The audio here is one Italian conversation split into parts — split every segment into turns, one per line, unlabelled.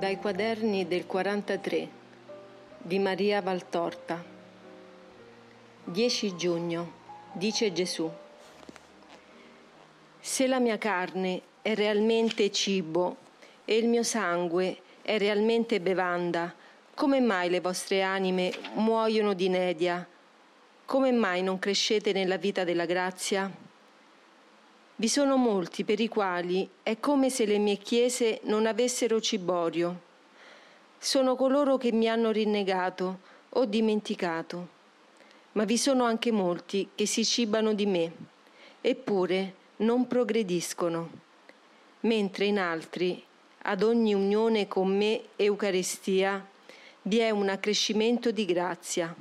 Dai quaderni del 43 di Maria Valtorta 10 giugno dice Gesù Se la mia carne è realmente cibo e il mio sangue è realmente bevanda, come mai le vostre anime muoiono di inedia? Come mai non crescete nella vita della grazia? Vi sono molti per i quali è come se le mie chiese non avessero ciborio. Sono coloro che mi hanno rinnegato o dimenticato. Ma vi sono anche molti che si cibano di me, eppure non progrediscono. Mentre in altri, ad ogni unione con me Eucaristia, vi è un accrescimento di grazia.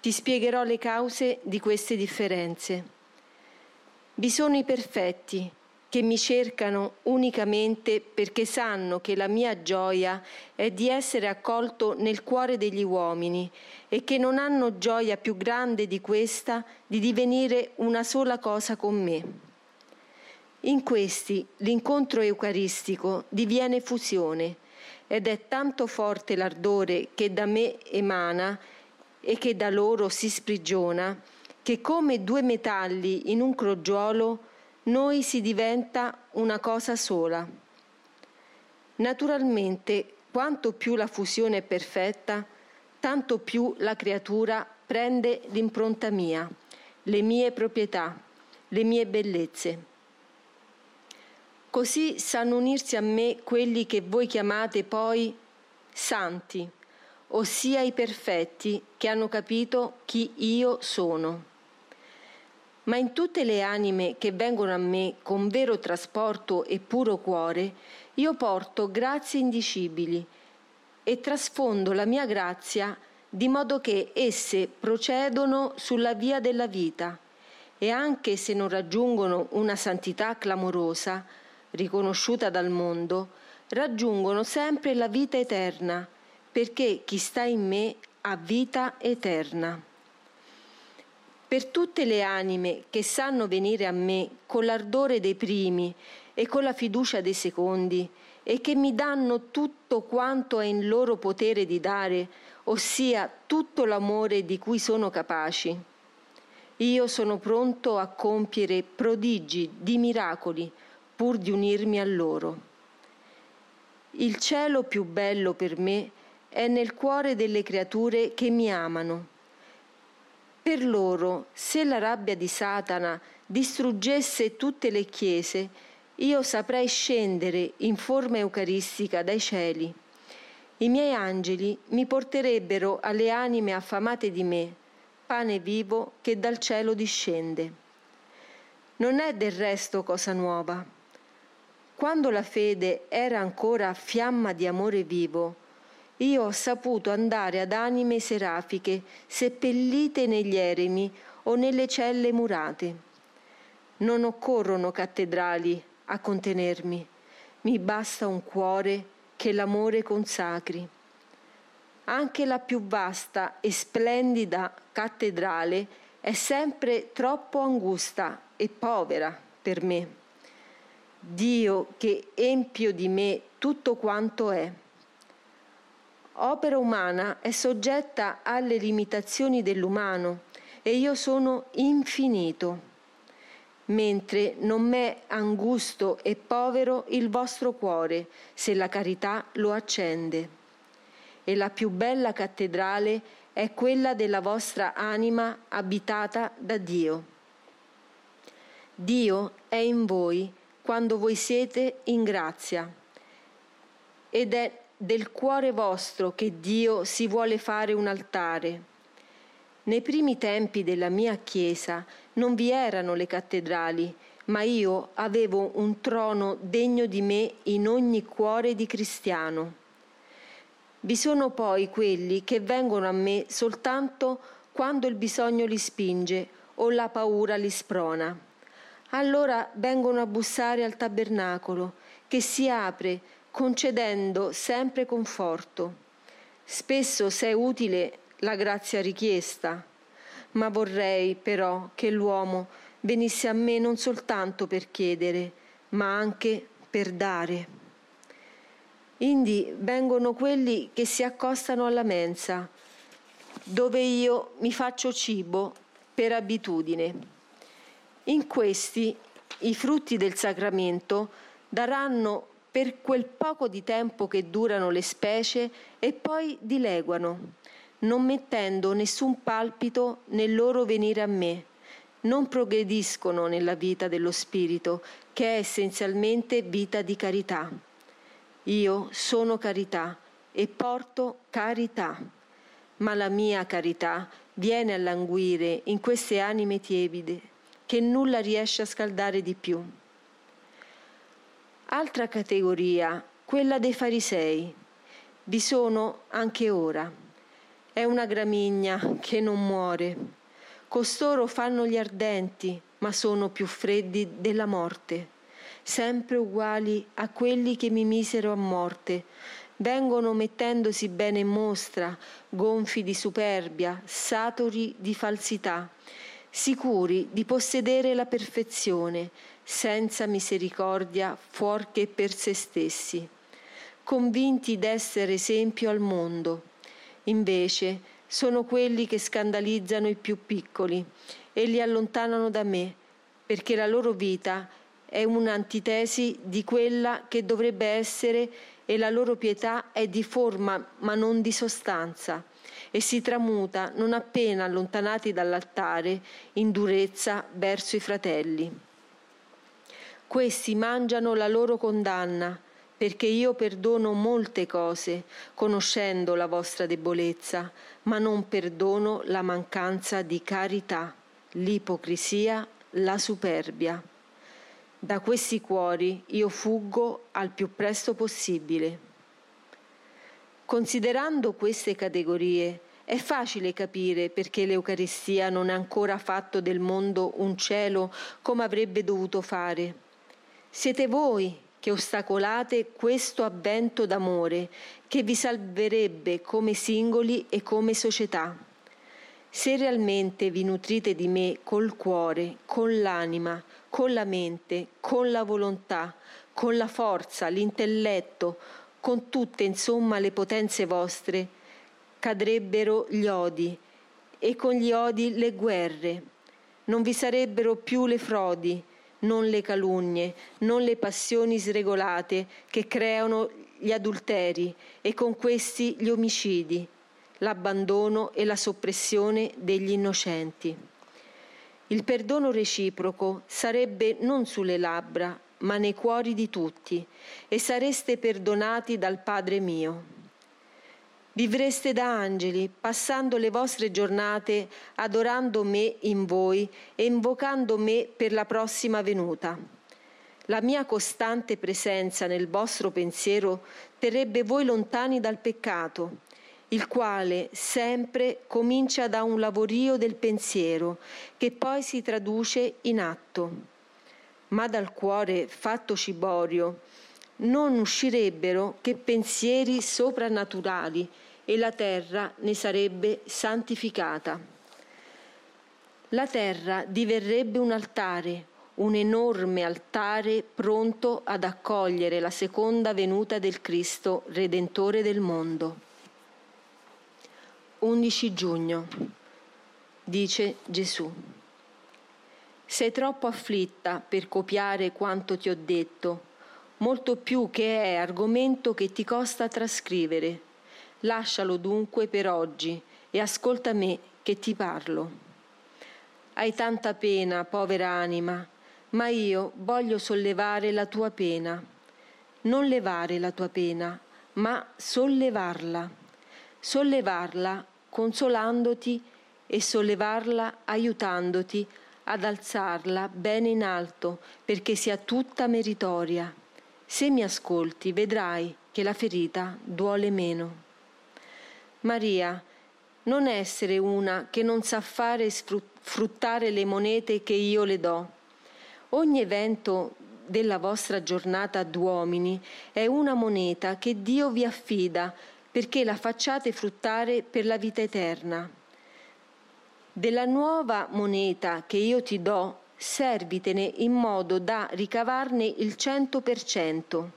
Ti spiegherò le cause di queste differenze. Vi sono i perfetti che mi cercano unicamente perché sanno che la mia gioia è di essere accolto nel cuore degli uomini e che non hanno gioia più grande di questa di divenire una sola cosa con me. In questi l'incontro eucaristico diviene fusione ed è tanto forte l'ardore che da me emana e che da loro si sprigiona che come due metalli in un crogiolo noi si diventa una cosa sola. Naturalmente, quanto più la fusione è perfetta, tanto più la creatura prende l'impronta mia, le mie proprietà, le mie bellezze. Così sanno unirsi a me quelli che voi chiamate poi santi, ossia i perfetti che hanno capito chi io sono ma in tutte le anime che vengono a me con vero trasporto e puro cuore, io porto grazie indicibili e trasfondo la mia grazia di modo che esse procedono sulla via della vita e anche se non raggiungono una santità clamorosa, riconosciuta dal mondo, raggiungono sempre la vita eterna, perché chi sta in me ha vita eterna. Per tutte le anime che sanno venire a me con l'ardore dei primi e con la fiducia dei secondi, e che mi danno tutto quanto è in loro potere di dare, ossia tutto l'amore di cui sono capaci. Io sono pronto a compiere prodigi di miracoli pur di unirmi a loro. Il cielo più bello per me è nel cuore delle creature che mi amano per loro, se la rabbia di Satana distruggesse tutte le chiese, io saprei scendere in forma eucaristica dai cieli. I miei angeli mi porterebbero alle anime affamate di me, pane vivo che dal cielo discende. Non è del resto cosa nuova. Quando la fede era ancora fiamma di amore vivo, io ho saputo andare ad anime serafiche seppellite negli eremi o nelle celle murate. Non occorrono cattedrali a contenermi, mi basta un cuore che l'amore consacri. Anche la più vasta e splendida cattedrale è sempre troppo angusta e povera per me. Dio che empio di me tutto quanto è opera umana è soggetta alle limitazioni dell'umano e io sono infinito, mentre non m'è angusto e povero il vostro cuore, se la carità lo accende. E la più bella cattedrale è quella della vostra anima abitata da Dio. Dio è in voi quando voi siete in grazia ed è del cuore vostro che Dio si vuole fare un altare. Nei primi tempi della mia Chiesa non vi erano le cattedrali, ma io avevo un trono degno di me in ogni cuore di cristiano. Vi sono poi quelli che vengono a me soltanto quando il bisogno li spinge o la paura li sprona. Allora vengono a bussare al tabernacolo, che si apre concedendo sempre conforto. Spesso se è utile la grazia richiesta, ma vorrei però che l'uomo venisse a me non soltanto per chiedere, ma anche per dare. Indi vengono quelli che si accostano alla mensa, dove io mi faccio cibo per abitudine. In questi i frutti del sacramento daranno per quel poco di tempo che durano le specie e poi dileguano, non mettendo nessun palpito nel loro venire a me, non progrediscono nella vita dello Spirito, che è essenzialmente vita di carità. Io sono carità e porto carità, ma la mia carità viene a languire in queste anime tiepide che nulla riesce a scaldare di più. Altra categoria, quella dei farisei. Vi sono anche ora. È una gramigna che non muore. Costoro fanno gli ardenti, ma sono più freddi della morte sempre uguali a quelli che mi misero a morte. Vengono mettendosi bene in mostra, gonfi di superbia, saturi di falsità, sicuri di possedere la perfezione, senza misericordia fuorché per se stessi, convinti d'essere esempio al mondo. Invece sono quelli che scandalizzano i più piccoli e li allontanano da me, perché la loro vita è un'antitesi di quella che dovrebbe essere e la loro pietà è di forma ma non di sostanza e si tramuta non appena allontanati dall'altare in durezza verso i fratelli. Questi mangiano la loro condanna, perché io perdono molte cose, conoscendo la vostra debolezza, ma non perdono la mancanza di carità, l'ipocrisia, la superbia. Da questi cuori io fuggo al più presto possibile. Considerando queste categorie, è facile capire perché l'Eucaristia non ha ancora fatto del mondo un cielo come avrebbe dovuto fare. Siete voi che ostacolate questo avvento d'amore che vi salverebbe come singoli e come società. Se realmente vi nutrite di me col cuore, con l'anima, con la mente, con la volontà, con la forza, l'intelletto, con tutte insomma le potenze vostre, cadrebbero gli odi e con gli odi le guerre. Non vi sarebbero più le frodi, non le calunnie, non le passioni sregolate che creano gli adulteri e con questi gli omicidi l'abbandono e la soppressione degli innocenti. Il perdono reciproco sarebbe non sulle labbra, ma nei cuori di tutti, e sareste perdonati dal Padre mio. Vivreste da angeli, passando le vostre giornate adorando me in voi e invocando me per la prossima venuta. La mia costante presenza nel vostro pensiero terrebbe voi lontani dal peccato il quale sempre comincia da un lavorio del pensiero che poi si traduce in atto. Ma dal cuore fatto ciborio non uscirebbero che pensieri soprannaturali e la terra ne sarebbe santificata. La terra diverrebbe un altare, un enorme altare pronto ad accogliere la seconda venuta del Cristo, Redentore del mondo. 11 giugno. Dice Gesù. Sei troppo afflitta per copiare quanto ti ho detto, molto più che è argomento che ti costa trascrivere. Lascialo dunque per oggi e ascolta me che ti parlo. Hai tanta pena, povera anima, ma io voglio sollevare la tua pena. Non levare la tua pena, ma sollevarla sollevarla consolandoti e sollevarla aiutandoti ad alzarla bene in alto perché sia tutta meritoria. Se mi ascolti vedrai che la ferita duole meno. Maria, non essere una che non sa fare e sfruttare le monete che io le do. Ogni evento della vostra giornata d'uomini è una moneta che Dio vi affida perché la facciate fruttare per la vita eterna. Della nuova moneta che io ti do, servitene in modo da ricavarne il cento per cento.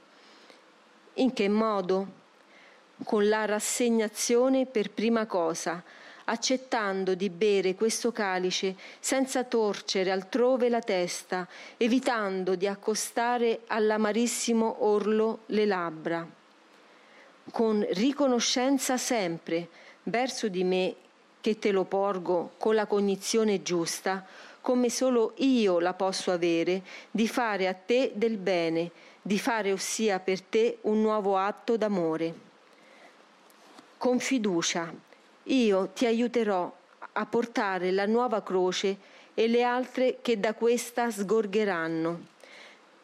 In che modo? Con la rassegnazione per prima cosa, accettando di bere questo calice senza torcere altrove la testa, evitando di accostare all'amarissimo orlo le labbra. Con riconoscenza sempre verso di me che te lo porgo con la cognizione giusta, come solo io la posso avere, di fare a te del bene, di fare ossia per te un nuovo atto d'amore. Con fiducia io ti aiuterò a portare la nuova croce e le altre che da questa sgorgeranno.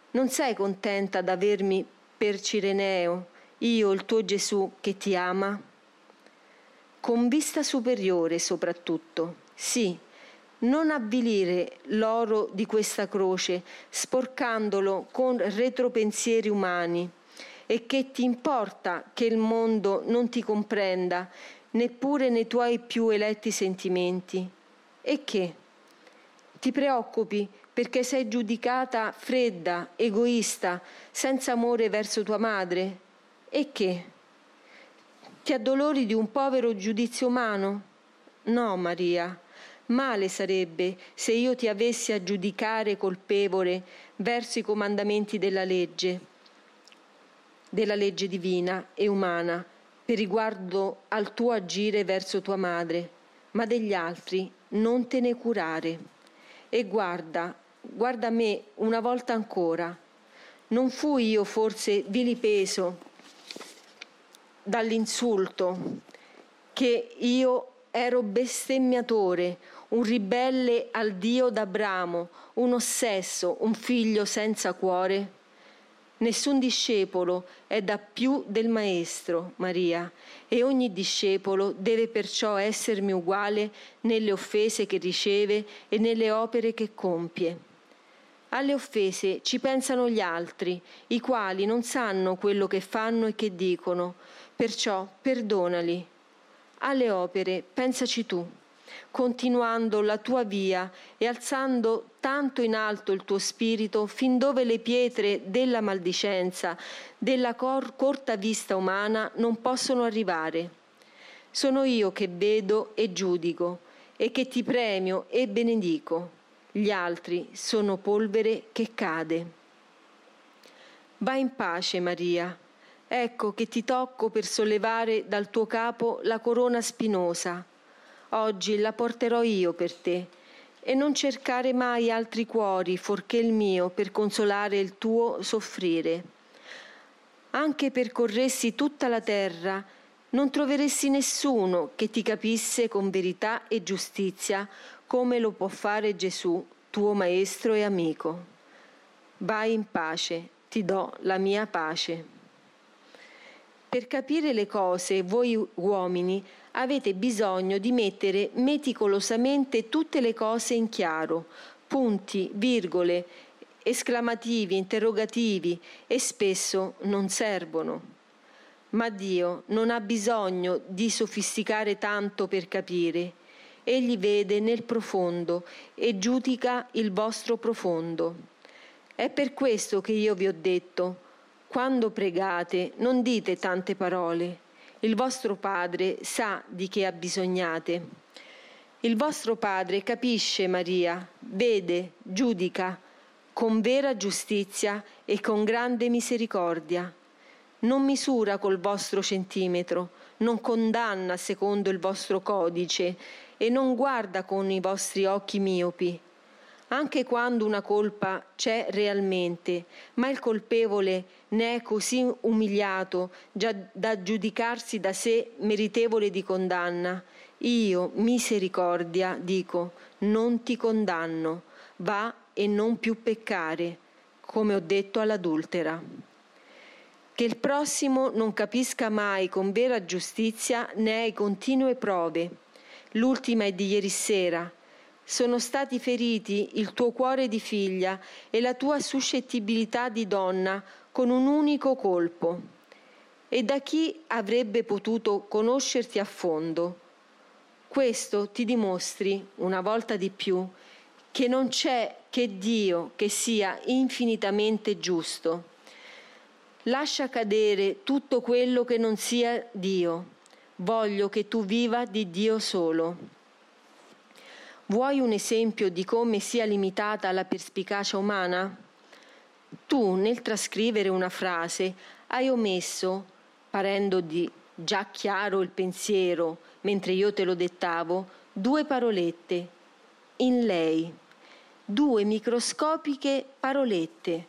Non sei contenta d'avermi per Cireneo, io il tuo Gesù che ti ama? Con vista superiore soprattutto, sì, non avvilire l'oro di questa croce, sporcandolo con retropensieri umani. E che ti importa che il mondo non ti comprenda, neppure nei tuoi più eletti sentimenti? E che? Ti preoccupi perché sei giudicata fredda, egoista, senza amore verso tua madre? E che? Ti addolori di un povero giudizio umano? No, Maria. Male sarebbe se io ti avessi a giudicare colpevole verso i comandamenti della legge, della legge divina e umana, per riguardo al tuo agire verso tua madre, ma degli altri non te ne curare. E guarda, guarda me una volta ancora. Non fui io forse vilipeso dall'insulto che io ero bestemmiatore, un ribelle al Dio d'Abramo, un ossesso, un figlio senza cuore? Nessun discepolo è da più del Maestro, Maria, e ogni discepolo deve perciò essermi uguale nelle offese che riceve e nelle opere che compie. Alle offese ci pensano gli altri, i quali non sanno quello che fanno e che dicono, perciò perdonali. Alle opere pensaci tu continuando la tua via e alzando tanto in alto il tuo spirito fin dove le pietre della maldicenza, della cor- corta vista umana non possono arrivare. Sono io che vedo e giudico e che ti premio e benedico. Gli altri sono polvere che cade. Vai in pace, Maria. Ecco che ti tocco per sollevare dal tuo capo la corona spinosa Oggi la porterò io per te e non cercare mai altri cuori forché il mio per consolare il tuo soffrire. Anche percorressi tutta la terra, non troveresti nessuno che ti capisse con verità e giustizia come lo può fare Gesù, tuo maestro e amico. Vai in pace, ti do la mia pace. Per capire le cose, voi uomini avete bisogno di mettere meticolosamente tutte le cose in chiaro, punti, virgole, esclamativi, interrogativi e spesso non servono. Ma Dio non ha bisogno di sofisticare tanto per capire. Egli vede nel profondo e giudica il vostro profondo. È per questo che io vi ho detto, quando pregate non dite tante parole, il vostro Padre sa di che abbisognate. Il vostro Padre capisce Maria, vede, giudica, con vera giustizia e con grande misericordia. Non misura col vostro centimetro, non condanna secondo il vostro codice e non guarda con i vostri occhi miopi anche quando una colpa c'è realmente, ma il colpevole ne è così umiliato già da giudicarsi da sé meritevole di condanna, io, misericordia, dico, non ti condanno, va e non più peccare, come ho detto all'adultera. Che il prossimo non capisca mai con vera giustizia ne hai continue prove. L'ultima è di ieri sera, sono stati feriti il tuo cuore di figlia e la tua suscettibilità di donna con un unico colpo. E da chi avrebbe potuto conoscerti a fondo? Questo ti dimostri, una volta di più, che non c'è che Dio che sia infinitamente giusto. Lascia cadere tutto quello che non sia Dio. Voglio che tu viva di Dio solo. Vuoi un esempio di come sia limitata la perspicacia umana? Tu, nel trascrivere una frase, hai omesso, parendo di già chiaro il pensiero mentre io te lo dettavo, due parolette, in lei, due microscopiche parolette.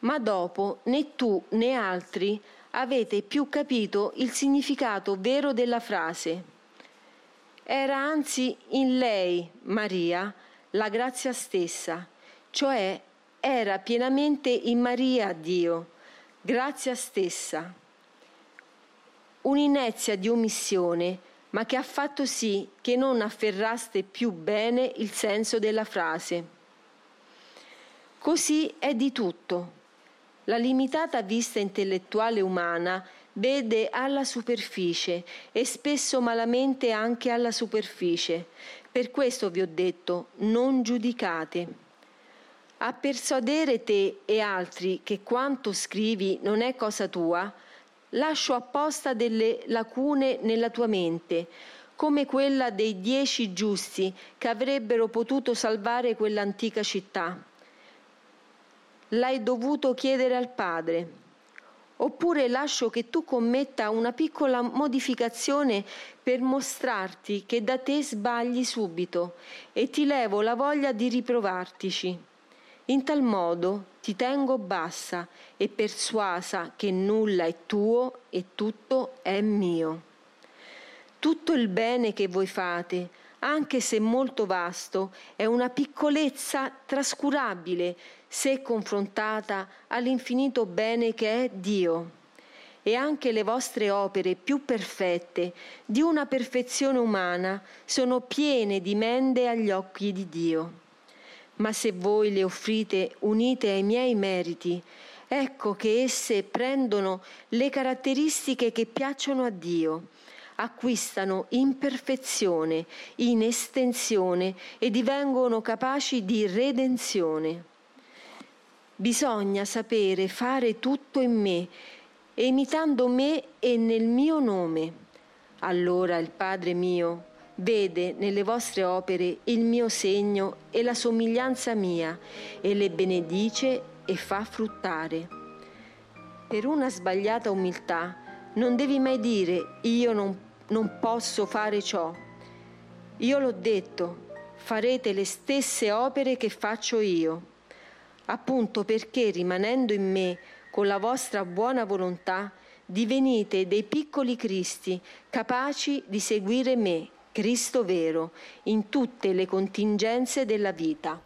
Ma dopo né tu né altri avete più capito il significato vero della frase. Era anzi in lei, Maria, la grazia stessa, cioè era pienamente in Maria Dio, grazia stessa. Un'inezia di omissione, ma che ha fatto sì che non afferraste più bene il senso della frase. Così è di tutto. La limitata vista intellettuale umana vede alla superficie e spesso malamente anche alla superficie. Per questo vi ho detto, non giudicate. A persuadere te e altri che quanto scrivi non è cosa tua, lascio apposta delle lacune nella tua mente, come quella dei dieci giusti che avrebbero potuto salvare quell'antica città l'hai dovuto chiedere al Padre. Oppure lascio che tu commetta una piccola modificazione per mostrarti che da te sbagli subito e ti levo la voglia di riprovartici. In tal modo ti tengo bassa e persuasa che nulla è tuo e tutto è mio. Tutto il bene che voi fate, anche se molto vasto, è una piccolezza trascurabile se confrontata all'infinito bene che è Dio. E anche le vostre opere più perfette, di una perfezione umana, sono piene di mende agli occhi di Dio. Ma se voi le offrite unite ai miei meriti, ecco che esse prendono le caratteristiche che piacciono a Dio acquistano in perfezione, in estensione e divengono capaci di redenzione. Bisogna sapere fare tutto in me, imitando me e nel mio nome. Allora il Padre mio vede nelle vostre opere il mio segno e la somiglianza mia e le benedice e fa fruttare. Per una sbagliata umiltà non devi mai dire io non, non posso fare ciò. Io l'ho detto, farete le stesse opere che faccio io, appunto perché rimanendo in me con la vostra buona volontà, divenite dei piccoli Cristi capaci di seguire me, Cristo vero, in tutte le contingenze della vita.